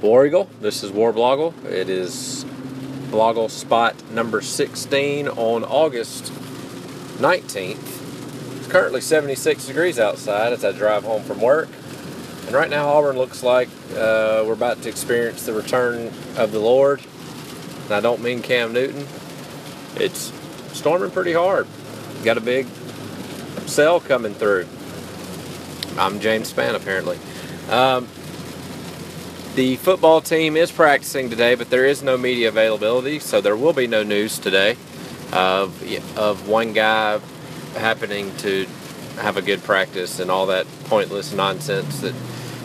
War. This is War Blogle. It is Blogle spot number 16 on August 19th. It's currently 76 degrees outside as I drive home from work. And right now, Auburn looks like uh, we're about to experience the return of the Lord. And I don't mean Cam Newton. It's storming pretty hard. Got a big cell coming through. I'm James Spann, apparently. Um, the football team is practicing today, but there is no media availability, so there will be no news today of, of one guy happening to have a good practice and all that pointless nonsense that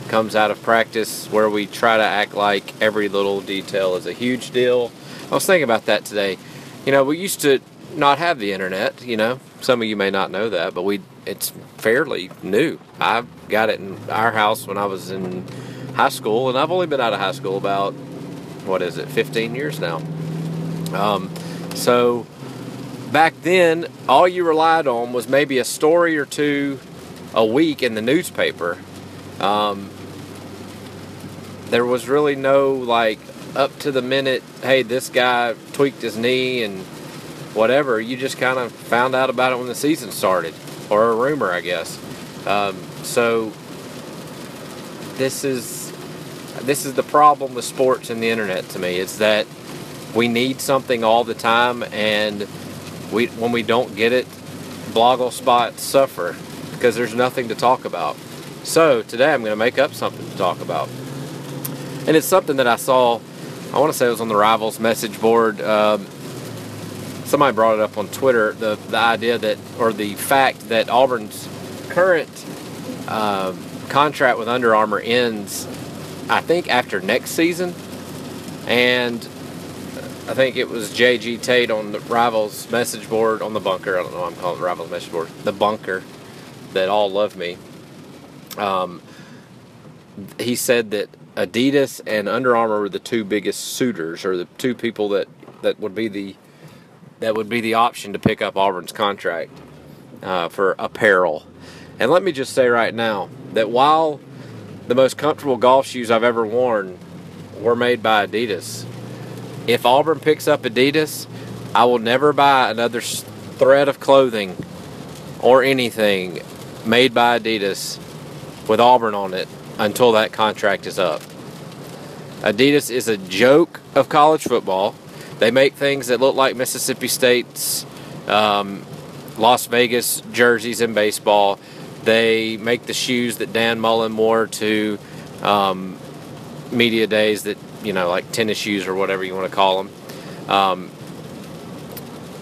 comes out of practice where we try to act like every little detail is a huge deal. I was thinking about that today. You know, we used to not have the internet, you know. Some of you may not know that, but we it's fairly new. I got it in our house when I was in high school, and I've only been out of high school about what is it, 15 years now. Um, so back then, all you relied on was maybe a story or two a week in the newspaper. Um, there was really no like up to the minute, hey, this guy tweaked his knee and whatever. You just kind of found out about it when the season started, or a rumor, I guess. Um, so this is this is the problem with sports and the internet to me. It's that we need something all the time, and we when we don't get it, blogle spots suffer because there's nothing to talk about. So today I'm going to make up something to talk about, and it's something that I saw. I want to say it was on the Rivals message board. Um, somebody brought it up on Twitter. The the idea that or the fact that Auburn's current uh, contract with Under Armour ends I think after next season, and I think it was JG Tate on the Rivals message board on the bunker. I don't know. I'm calling it Rivals message board. The bunker that all love me. Um, he said that Adidas and Under Armour were the two biggest suitors, or the two people that that would be the that would be the option to pick up Auburn's contract uh, for apparel. And let me just say right now that while the most comfortable golf shoes I've ever worn were made by Adidas. If Auburn picks up Adidas, I will never buy another thread of clothing or anything made by Adidas with Auburn on it until that contract is up. Adidas is a joke of college football. They make things that look like Mississippi State's um, Las Vegas jerseys in baseball. They make the shoes that Dan Mullen wore to um, media days that, you know, like tennis shoes or whatever you want to call them. Um,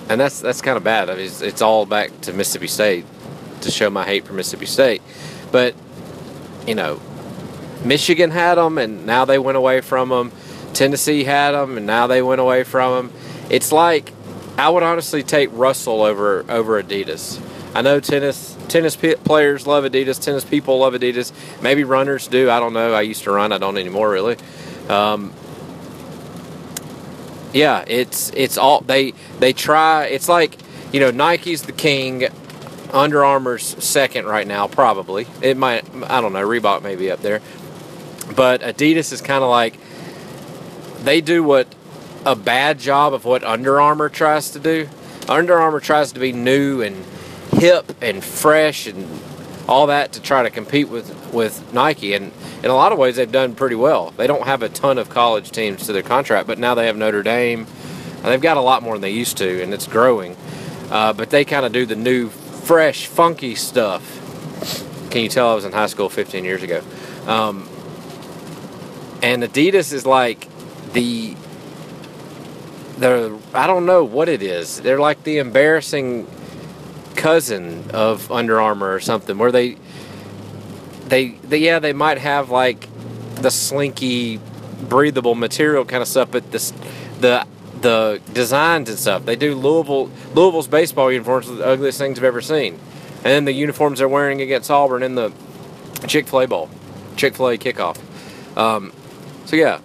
and that's that's kind of bad. I mean, it's, it's, all back to Mississippi State to show my hate for Mississippi State. But, you know, Michigan had them and now they went away from them. Tennessee had them and now they went away from them. It's like I would honestly take Russell over over Adidas. I know tennis tennis players love Adidas. Tennis people love Adidas. Maybe runners do. I don't know. I used to run. I don't anymore really. Um, yeah, it's it's all they they try. It's like you know Nike's the king. Under Armour's second right now, probably. It might. I don't know. Reebok may be up there, but Adidas is kind of like they do what a bad job of what Under Armour tries to do. Under Armour tries to be new and hip and fresh and all that to try to compete with with Nike. And in a lot of ways, they've done pretty well. They don't have a ton of college teams to their contract, but now they have Notre Dame. They've got a lot more than they used to, and it's growing. Uh, but they kind of do the new, fresh, funky stuff. Can you tell I was in high school 15 years ago? Um, and Adidas is like the the I don't know what it is. They're like the embarrassing cousin of Under Armour or something where they they, they yeah they might have like the slinky breathable material kind of stuff but this the the designs and stuff. They do Louisville Louisville's baseball uniforms are the ugliest things I've ever seen. And then the uniforms they're wearing against Auburn in the Chick-fil-A bowl Chick-fil-A kickoff. Um, so yeah.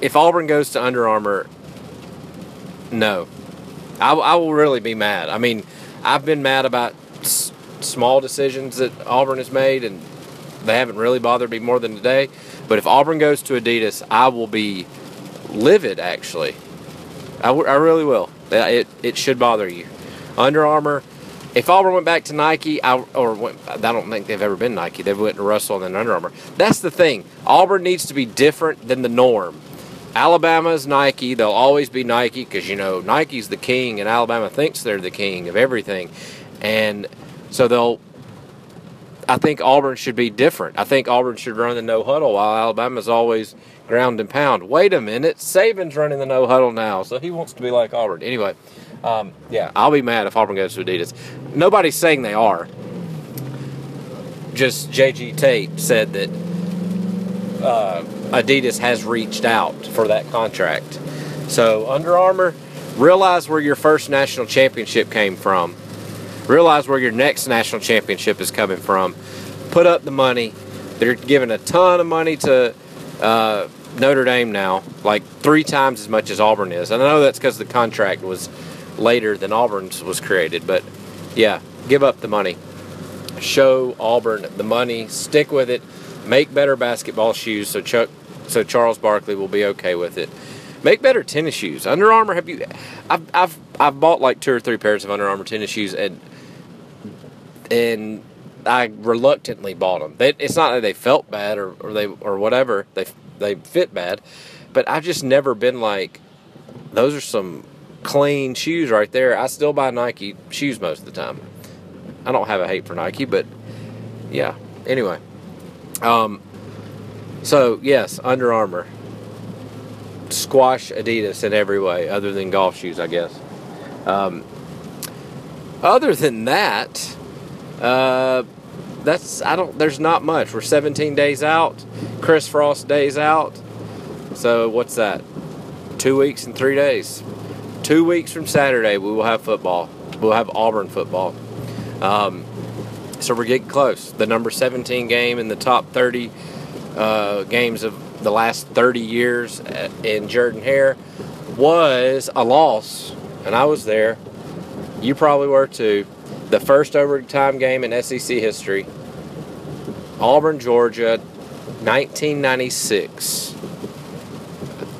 If Auburn goes to Under Armour no. I, I will really be mad. I mean I've been mad about s- small decisions that Auburn has made, and they haven't really bothered me more than today. But if Auburn goes to Adidas, I will be livid. Actually, I, w- I really will. It it should bother you. Under Armour. If Auburn went back to Nike, I, or went, I don't think they've ever been Nike. They've went to Russell and then Under Armour. That's the thing. Auburn needs to be different than the norm. Alabama's Nike. They'll always be Nike because, you know, Nike's the king and Alabama thinks they're the king of everything. And so they'll, I think Auburn should be different. I think Auburn should run the no huddle while Alabama's always ground and pound. Wait a minute. Saban's running the no huddle now, so he wants to be like Auburn. Anyway, um, yeah, I'll be mad if Auburn goes to Adidas. Nobody's saying they are. Just JG Tate said that uh, Adidas has reached out for that contract. So, Under Armour, realize where your first national championship came from. Realize where your next national championship is coming from. Put up the money. They're giving a ton of money to uh, Notre Dame now, like three times as much as Auburn is. And I know that's because the contract was later than Auburn's was created, but yeah, give up the money. Show Auburn the money. Stick with it Make better basketball shoes so Chuck, so Charles Barkley will be okay with it. Make better tennis shoes. Under Armour, have you? I've I've I've bought like two or three pairs of Under Armour tennis shoes and and I reluctantly bought them. They, it's not that they felt bad or, or they or whatever. They they fit bad, but I've just never been like those are some clean shoes right there. I still buy Nike shoes most of the time. I don't have a hate for Nike, but yeah. Anyway. Um, so yes, Under Armour squash Adidas in every way, other than golf shoes, I guess. Um, other than that, uh, that's I don't. There's not much. We're 17 days out. Chris Frost days out. So what's that? Two weeks and three days. Two weeks from Saturday, we will have football. We'll have Auburn football. Um, so we're getting close. The number 17 game in the top 30 uh, games of the last 30 years in Jordan Hare was a loss, and I was there. You probably were too. The first overtime game in SEC history. Auburn, Georgia, 1996.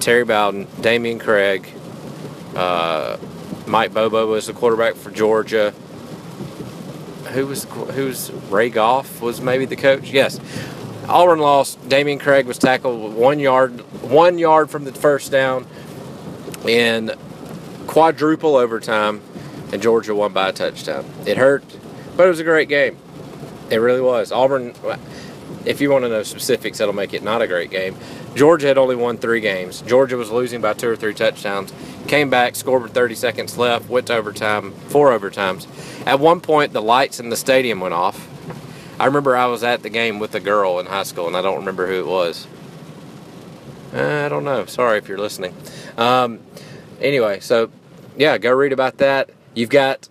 Terry Bowden, Dameyune Craig, uh, Mike Bobo was the quarterback for Georgia who was who's Ray Goff was maybe the coach. Yes, Auburn lost. Dameyune Craig was tackled one yard one yard from the first down in quadruple overtime, and Georgia won by a touchdown. It hurt, but it was a great game. It really was. Auburn. If you want to know specifics, that'll make it not a great game. Georgia had only won three games. Georgia was losing by two or three touchdowns. Came back, scored with 30 seconds left, went to overtime, four overtimes. At one point, the lights in the stadium went off. I remember I was at the game with a girl in high school, and I don't remember who it was. I don't know. Sorry if you're listening. Um, anyway, so yeah, go read about that. You've got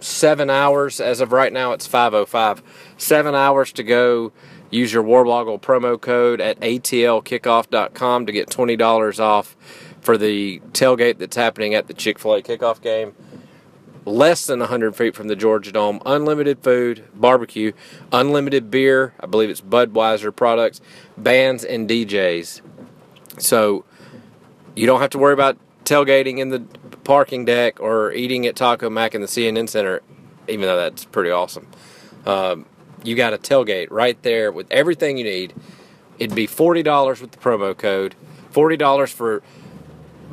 seven hours as of right now. It's 5:05. Seven hours to go Use your Warblogle promo code at atlkickoff.com to get $20 off for the tailgate that's happening at the Chick fil A kickoff game. Less than 100 feet from the Georgia Dome. Unlimited food, barbecue, unlimited beer. I believe it's Budweiser products, bands, and DJs. So you don't have to worry about tailgating in the parking deck or eating at Taco Mac in the CNN Center, even though that's pretty awesome. Um, you got a tailgate right there with everything you need. It'd be $40 with the promo code, $40 for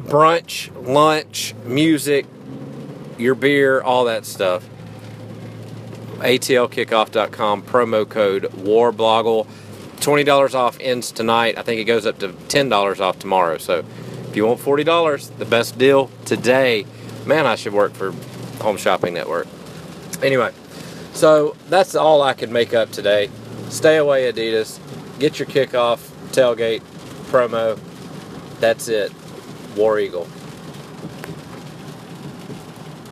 brunch, lunch, music, your beer, all that stuff. ATLkickoff.com, promo code WARBLOGGLE. $20 off ends tonight. I think it goes up to $10 off tomorrow. So if you want $40, the best deal today. Man, I should work for Home Shopping Network. Anyway. So that's all I could make up today. Stay away, Adidas. Get your kickoff tailgate promo. That's it. War Eagle.